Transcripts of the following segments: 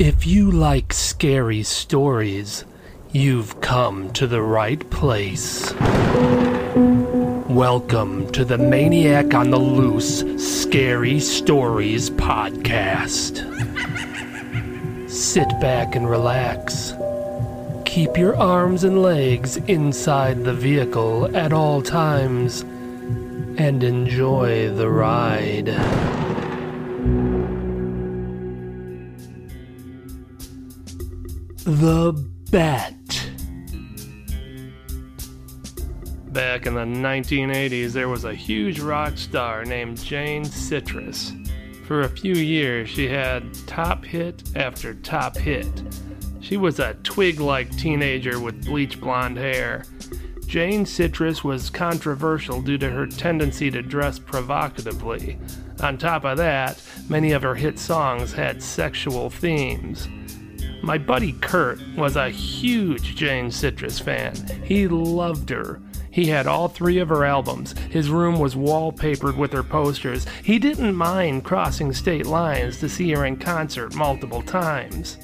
If you like scary stories, you've come to the right place. Welcome to the Maniac on the Loose Scary Stories podcast. Sit back and relax. Keep your arms and legs inside the vehicle at all times and enjoy the ride. The Bet. Back in the 1980s, there was a huge rock star named Jane Citrus. For a few years, she had top hit after top hit. She was a twig like teenager with bleach blonde hair. Jane Citrus was controversial due to her tendency to dress provocatively. On top of that, many of her hit songs had sexual themes. My buddy Kurt was a huge Jane Citrus fan. He loved her. He had all three of her albums. His room was wallpapered with her posters. He didn't mind crossing state lines to see her in concert multiple times.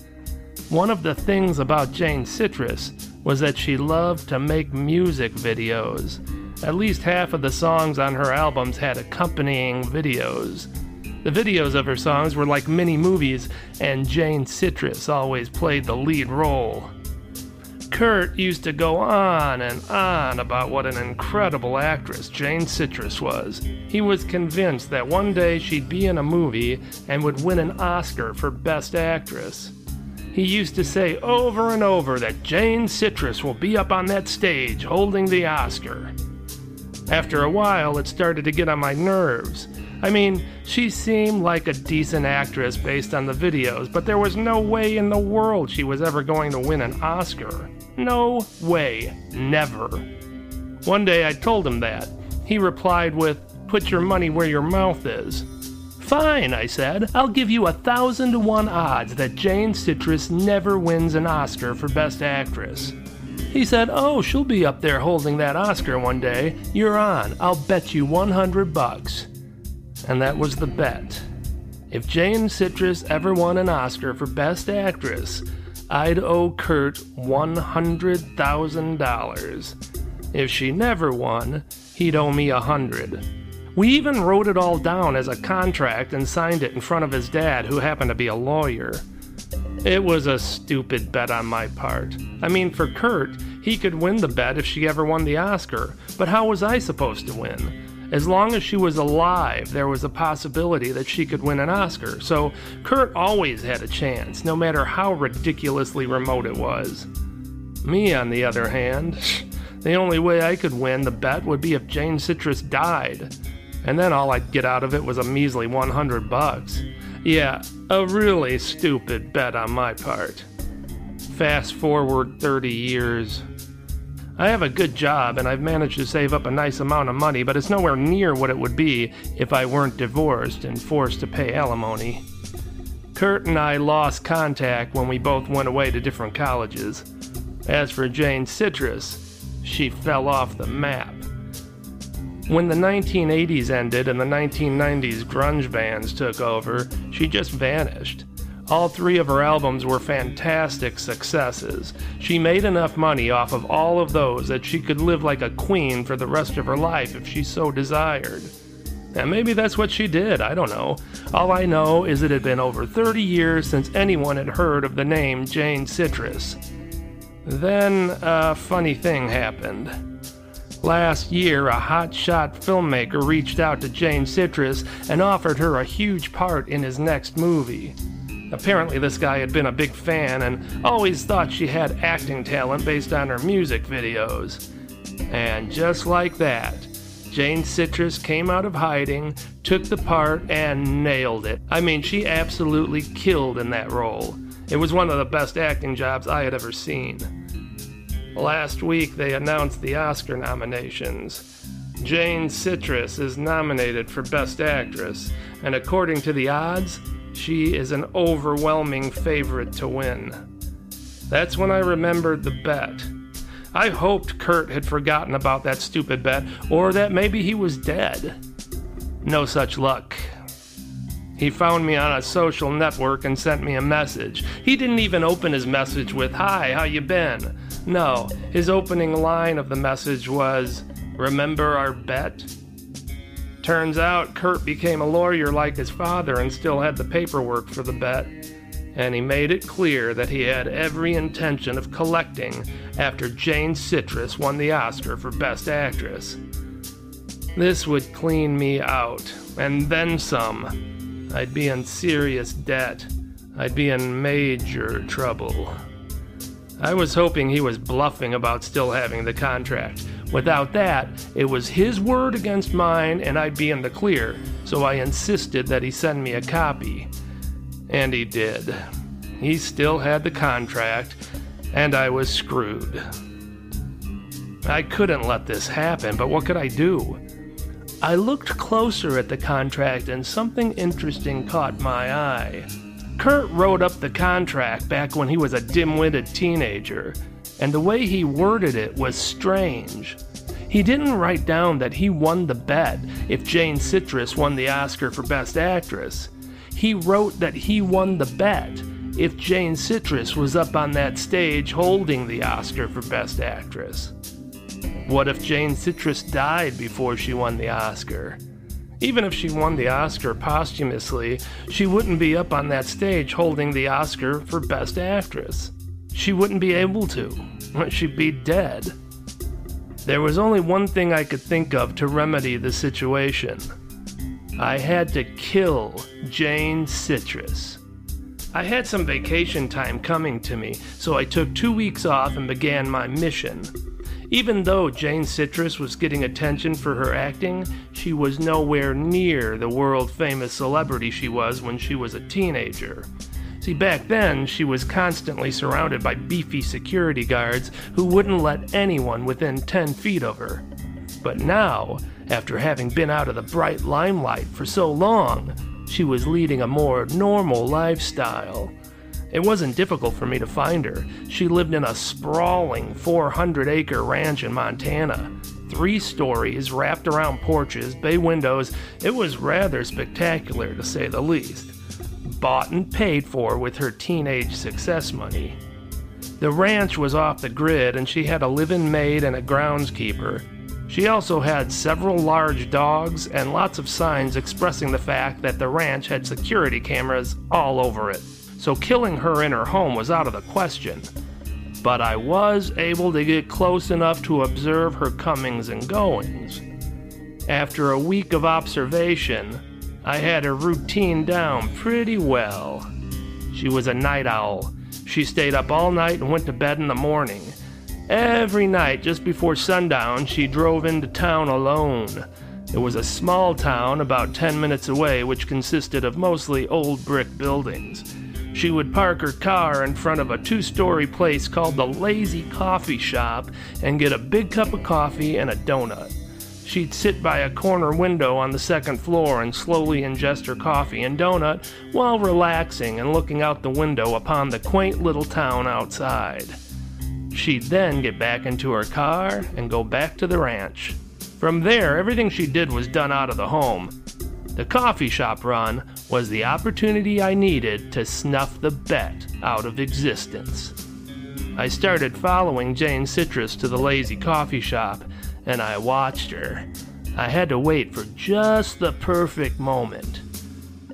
One of the things about Jane Citrus was that she loved to make music videos. At least half of the songs on her albums had accompanying videos. The videos of her songs were like mini movies, and Jane Citrus always played the lead role. Kurt used to go on and on about what an incredible actress Jane Citrus was. He was convinced that one day she'd be in a movie and would win an Oscar for Best Actress. He used to say over and over that Jane Citrus will be up on that stage holding the Oscar. After a while, it started to get on my nerves. I mean, she seemed like a decent actress based on the videos, but there was no way in the world she was ever going to win an Oscar. No way. Never. One day I told him that. He replied with, Put your money where your mouth is. Fine, I said. I'll give you a thousand to one odds that Jane Citrus never wins an Oscar for Best Actress. He said, Oh, she'll be up there holding that Oscar one day. You're on. I'll bet you 100 bucks. And that was the bet. If Jane Citrus ever won an Oscar for Best Actress, I'd owe Kurt $100,000. If she never won, he'd owe me a hundred. We even wrote it all down as a contract and signed it in front of his dad, who happened to be a lawyer. It was a stupid bet on my part. I mean, for Kurt, he could win the bet if she ever won the Oscar, but how was I supposed to win? As long as she was alive, there was a possibility that she could win an Oscar, so Kurt always had a chance, no matter how ridiculously remote it was. Me, on the other hand, the only way I could win the bet would be if Jane Citrus died, and then all I'd get out of it was a measly 100 bucks. Yeah, a really stupid bet on my part. Fast forward 30 years. I have a good job and I've managed to save up a nice amount of money, but it's nowhere near what it would be if I weren't divorced and forced to pay alimony. Kurt and I lost contact when we both went away to different colleges. As for Jane Citrus, she fell off the map. When the 1980s ended and the 1990s grunge bands took over, she just vanished. All three of her albums were fantastic successes. She made enough money off of all of those that she could live like a queen for the rest of her life if she so desired. And maybe that's what she did, I don't know. All I know is it had been over 30 years since anyone had heard of the name Jane Citrus. Then a funny thing happened. Last year, a hotshot filmmaker reached out to Jane Citrus and offered her a huge part in his next movie. Apparently, this guy had been a big fan and always thought she had acting talent based on her music videos. And just like that, Jane Citrus came out of hiding, took the part, and nailed it. I mean, she absolutely killed in that role. It was one of the best acting jobs I had ever seen. Last week, they announced the Oscar nominations. Jane Citrus is nominated for Best Actress, and according to the odds, she is an overwhelming favorite to win. That's when I remembered the bet. I hoped Kurt had forgotten about that stupid bet, or that maybe he was dead. No such luck. He found me on a social network and sent me a message. He didn't even open his message with, Hi, how you been? No, his opening line of the message was, Remember our bet? Turns out Kurt became a lawyer like his father and still had the paperwork for the bet, and he made it clear that he had every intention of collecting after Jane Citrus won the Oscar for Best Actress. This would clean me out, and then some. I'd be in serious debt. I'd be in major trouble. I was hoping he was bluffing about still having the contract. Without that, it was his word against mine and I'd be in the clear, so I insisted that he send me a copy. And he did. He still had the contract, and I was screwed. I couldn't let this happen, but what could I do? I looked closer at the contract and something interesting caught my eye. Kurt wrote up the contract back when he was a dim witted teenager, and the way he worded it was strange. He didn't write down that he won the bet if Jane Citrus won the Oscar for Best Actress. He wrote that he won the bet if Jane Citrus was up on that stage holding the Oscar for Best Actress. What if Jane Citrus died before she won the Oscar? Even if she won the Oscar posthumously, she wouldn't be up on that stage holding the Oscar for Best Actress. She wouldn't be able to. She'd be dead. There was only one thing I could think of to remedy the situation. I had to kill Jane Citrus. I had some vacation time coming to me, so I took two weeks off and began my mission. Even though Jane Citrus was getting attention for her acting, she was nowhere near the world famous celebrity she was when she was a teenager. See, back then, she was constantly surrounded by beefy security guards who wouldn't let anyone within 10 feet of her. But now, after having been out of the bright limelight for so long, she was leading a more normal lifestyle. It wasn't difficult for me to find her. She lived in a sprawling 400 acre ranch in Montana. Three stories, wrapped around porches, bay windows. It was rather spectacular, to say the least. Bought and paid for with her teenage success money. The ranch was off the grid, and she had a live in maid and a groundskeeper. She also had several large dogs and lots of signs expressing the fact that the ranch had security cameras all over it so killing her in her home was out of the question. But I was able to get close enough to observe her comings and goings. After a week of observation, I had her routine down pretty well. She was a night owl. She stayed up all night and went to bed in the morning. Every night, just before sundown, she drove into town alone. It was a small town about 10 minutes away, which consisted of mostly old brick buildings. She would park her car in front of a two story place called the Lazy Coffee Shop and get a big cup of coffee and a donut. She'd sit by a corner window on the second floor and slowly ingest her coffee and donut while relaxing and looking out the window upon the quaint little town outside. She'd then get back into her car and go back to the ranch. From there, everything she did was done out of the home. The coffee shop run was the opportunity I needed to snuff the bet out of existence. I started following Jane Citrus to the lazy coffee shop, and I watched her. I had to wait for just the perfect moment.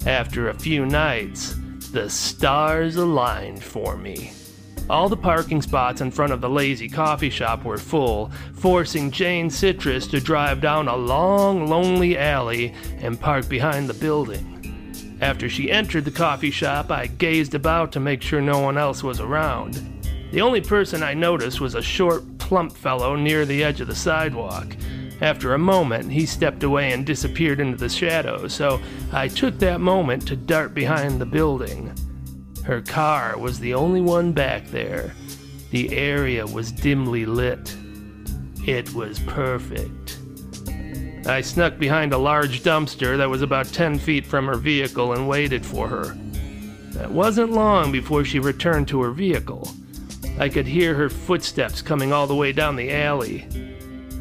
After a few nights, the stars aligned for me. All the parking spots in front of the lazy coffee shop were full, forcing Jane Citrus to drive down a long, lonely alley and park behind the building. After she entered the coffee shop, I gazed about to make sure no one else was around. The only person I noticed was a short, plump fellow near the edge of the sidewalk, After a moment, he stepped away and disappeared into the shadows, so I took that moment to dart behind the building. Her car was the only one back there. The area was dimly lit. It was perfect. I snuck behind a large dumpster that was about 10 feet from her vehicle and waited for her. It wasn't long before she returned to her vehicle. I could hear her footsteps coming all the way down the alley.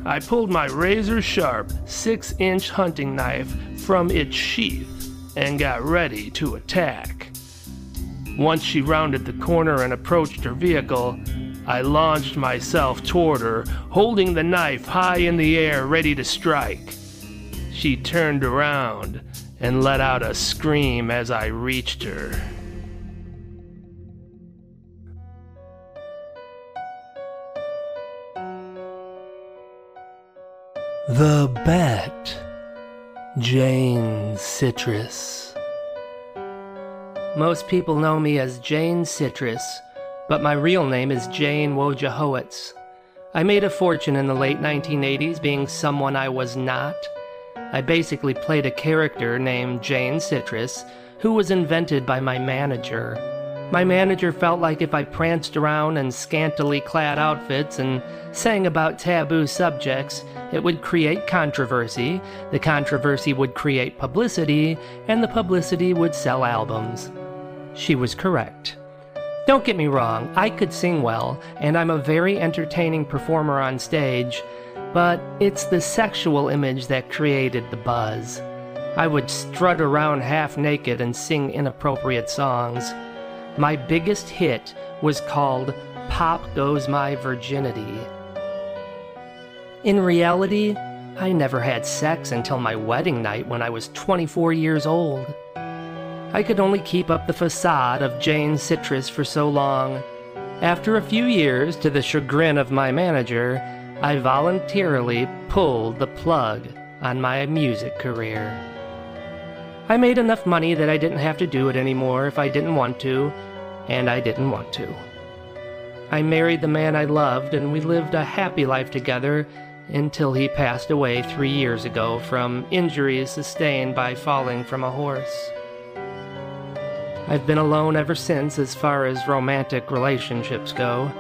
I pulled my razor sharp, six inch hunting knife from its sheath and got ready to attack. Once she rounded the corner and approached her vehicle, I launched myself toward her, holding the knife high in the air, ready to strike. She turned around and let out a scream as I reached her. The Bet Jane Citrus. Most people know me as Jane Citrus, but my real name is Jane Wojciechowicz. I made a fortune in the late 1980s being someone I was not. I basically played a character named Jane Citrus, who was invented by my manager. My manager felt like if I pranced around in scantily clad outfits and sang about taboo subjects, it would create controversy, the controversy would create publicity, and the publicity would sell albums. She was correct. Don't get me wrong, I could sing well, and I'm a very entertaining performer on stage, but it's the sexual image that created the buzz. I would strut around half naked and sing inappropriate songs. My biggest hit was called Pop Goes My Virginity. In reality, I never had sex until my wedding night when I was 24 years old. I could only keep up the facade of Jane Citrus for so long. After a few years, to the chagrin of my manager, I voluntarily pulled the plug on my music career. I made enough money that I didn't have to do it anymore if I didn't want to, and I didn't want to. I married the man I loved, and we lived a happy life together until he passed away three years ago from injuries sustained by falling from a horse. I've been alone ever since as far as romantic relationships go.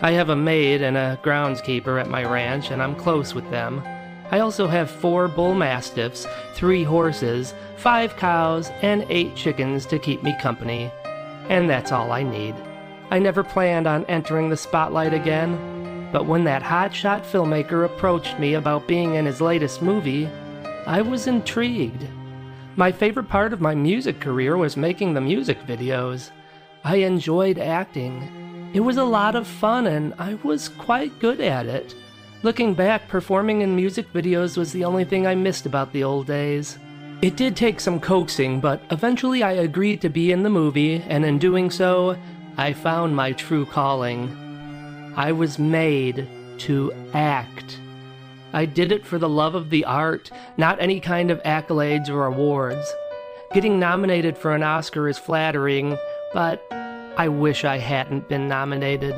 I have a maid and a groundskeeper at my ranch, and I'm close with them. I also have four bull mastiffs, three horses, five cows, and eight chickens to keep me company. And that's all I need. I never planned on entering the spotlight again, but when that hotshot filmmaker approached me about being in his latest movie, I was intrigued. My favorite part of my music career was making the music videos. I enjoyed acting. It was a lot of fun and I was quite good at it. Looking back, performing in music videos was the only thing I missed about the old days. It did take some coaxing, but eventually I agreed to be in the movie, and in doing so, I found my true calling. I was made to act. I did it for the love of the art, not any kind of accolades or awards. Getting nominated for an Oscar is flattering, but I wish I hadn't been nominated.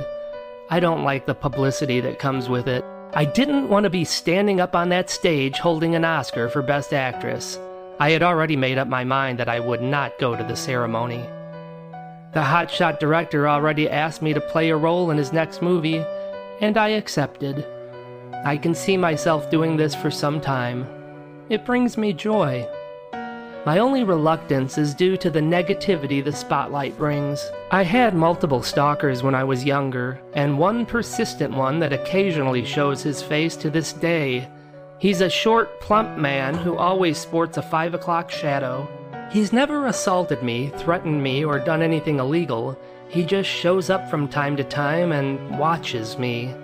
I don't like the publicity that comes with it. I didn't want to be standing up on that stage holding an Oscar for Best Actress. I had already made up my mind that I would not go to the ceremony. The hotshot director already asked me to play a role in his next movie, and I accepted. I can see myself doing this for some time. It brings me joy. My only reluctance is due to the negativity the spotlight brings. I had multiple stalkers when I was younger, and one persistent one that occasionally shows his face to this day. He's a short, plump man who always sports a 5 o'clock shadow. He's never assaulted me, threatened me, or done anything illegal. He just shows up from time to time and watches me.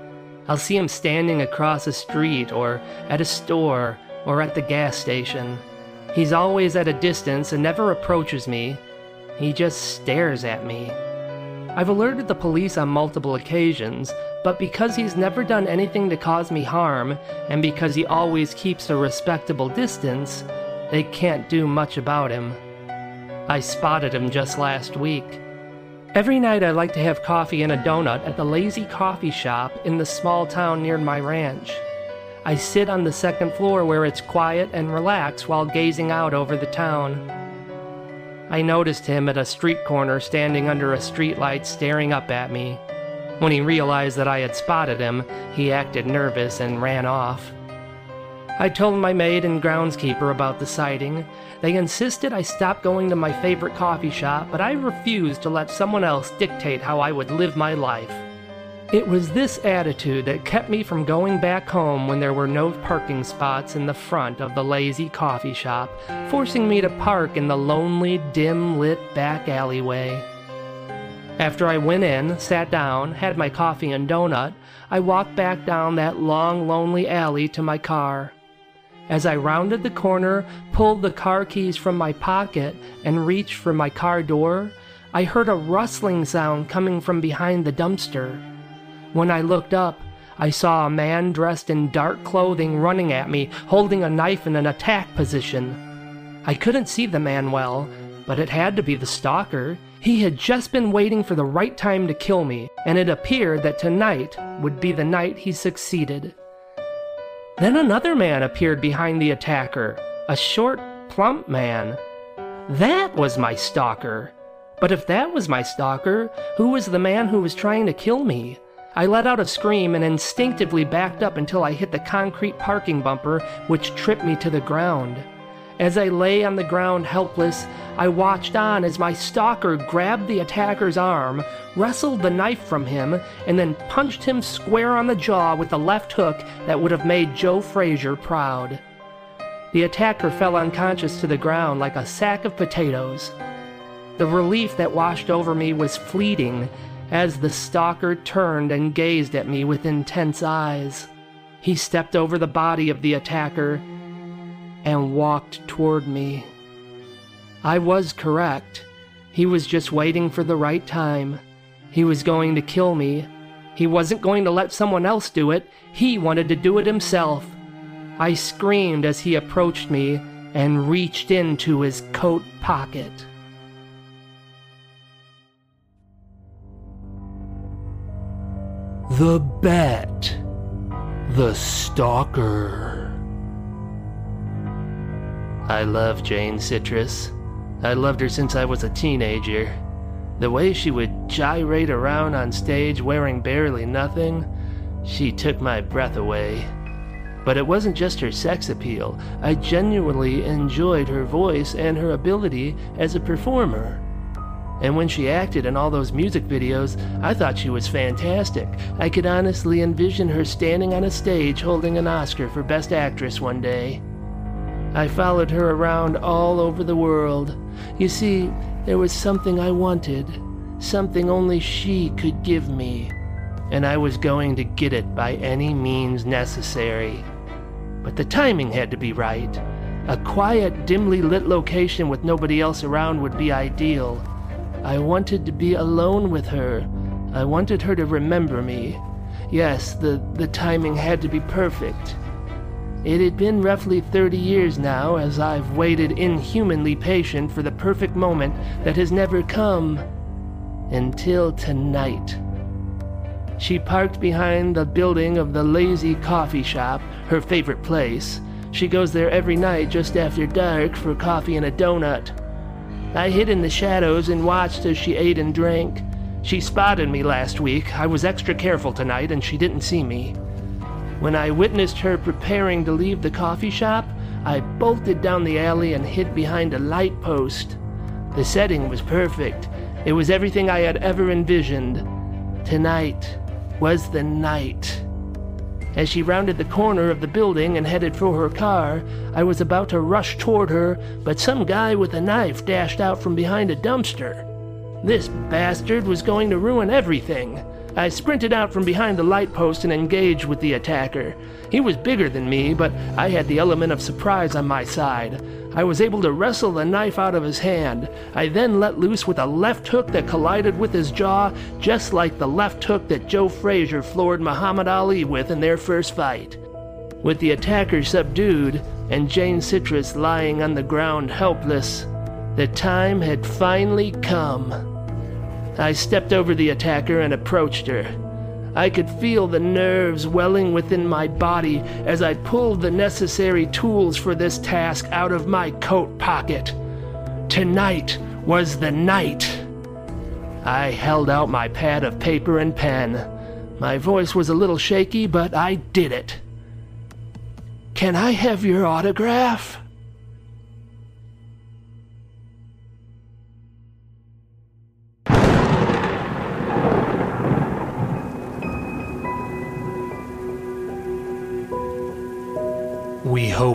I'll see him standing across a street, or at a store, or at the gas station. He's always at a distance and never approaches me. He just stares at me. I've alerted the police on multiple occasions, but because he's never done anything to cause me harm, and because he always keeps a respectable distance, they can't do much about him. I spotted him just last week. Every night I like to have coffee and a donut at the Lazy Coffee Shop in the small town near my ranch. I sit on the second floor where it's quiet and relaxed while gazing out over the town. I noticed him at a street corner standing under a streetlight staring up at me. When he realized that I had spotted him, he acted nervous and ran off. I told my maid and groundskeeper about the sighting. They insisted I stop going to my favorite coffee shop, but I refused to let someone else dictate how I would live my life. It was this attitude that kept me from going back home when there were no parking spots in the front of the lazy coffee shop, forcing me to park in the lonely, dim lit back alleyway. After I went in, sat down, had my coffee and donut, I walked back down that long, lonely alley to my car. As I rounded the corner, pulled the car keys from my pocket, and reached for my car door, I heard a rustling sound coming from behind the dumpster. When I looked up, I saw a man dressed in dark clothing running at me, holding a knife in an attack position. I couldn't see the man well, but it had to be the stalker. He had just been waiting for the right time to kill me, and it appeared that tonight would be the night he succeeded. Then another man appeared behind the attacker, a short, plump man. That was my stalker. But if that was my stalker, who was the man who was trying to kill me? I let out a scream and instinctively backed up until I hit the concrete parking bumper, which tripped me to the ground. As I lay on the ground helpless, I watched on as my stalker grabbed the attacker's arm, wrestled the knife from him, and then punched him square on the jaw with a left hook that would have made Joe Frazier proud. The attacker fell unconscious to the ground like a sack of potatoes. The relief that washed over me was fleeting as the stalker turned and gazed at me with intense eyes. He stepped over the body of the attacker and walked toward me. I was correct. He was just waiting for the right time. He was going to kill me. He wasn't going to let someone else do it. He wanted to do it himself. I screamed as he approached me and reached into his coat pocket. The Bet. The Stalker. I love Jane Citrus. I loved her since I was a teenager. The way she would gyrate around on stage wearing barely nothing, she took my breath away. But it wasn't just her sex appeal. I genuinely enjoyed her voice and her ability as a performer. And when she acted in all those music videos, I thought she was fantastic. I could honestly envision her standing on a stage holding an Oscar for Best Actress one day. I followed her around all over the world. You see, there was something I wanted, something only she could give me, and I was going to get it by any means necessary. But the timing had to be right. A quiet, dimly lit location with nobody else around would be ideal. I wanted to be alone with her. I wanted her to remember me. Yes, the, the timing had to be perfect. It had been roughly 30 years now as I've waited inhumanly patient for the perfect moment that has never come. Until tonight. She parked behind the building of the Lazy Coffee Shop, her favorite place. She goes there every night just after dark for coffee and a donut. I hid in the shadows and watched as she ate and drank. She spotted me last week. I was extra careful tonight and she didn't see me. When I witnessed her preparing to leave the coffee shop, I bolted down the alley and hid behind a light post. The setting was perfect. It was everything I had ever envisioned. Tonight was the night. As she rounded the corner of the building and headed for her car, I was about to rush toward her, but some guy with a knife dashed out from behind a dumpster. This bastard was going to ruin everything. I sprinted out from behind the light post and engaged with the attacker. He was bigger than me, but I had the element of surprise on my side. I was able to wrestle the knife out of his hand. I then let loose with a left hook that collided with his jaw, just like the left hook that Joe Frazier floored Muhammad Ali with in their first fight. With the attacker subdued and Jane Citrus lying on the ground helpless, the time had finally come. I stepped over the attacker and approached her. I could feel the nerves welling within my body as I pulled the necessary tools for this task out of my coat pocket. Tonight was the night. I held out my pad of paper and pen. My voice was a little shaky, but I did it. Can I have your autograph?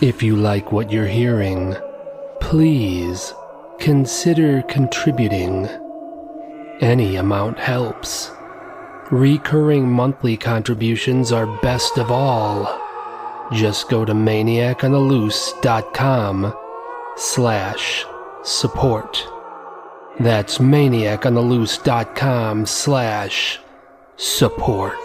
If you like what you're hearing, please consider contributing. Any amount helps. Recurring monthly contributions are best of all. Just go to maniacontheloose.com slash support. That's maniacontheloose.com slash support.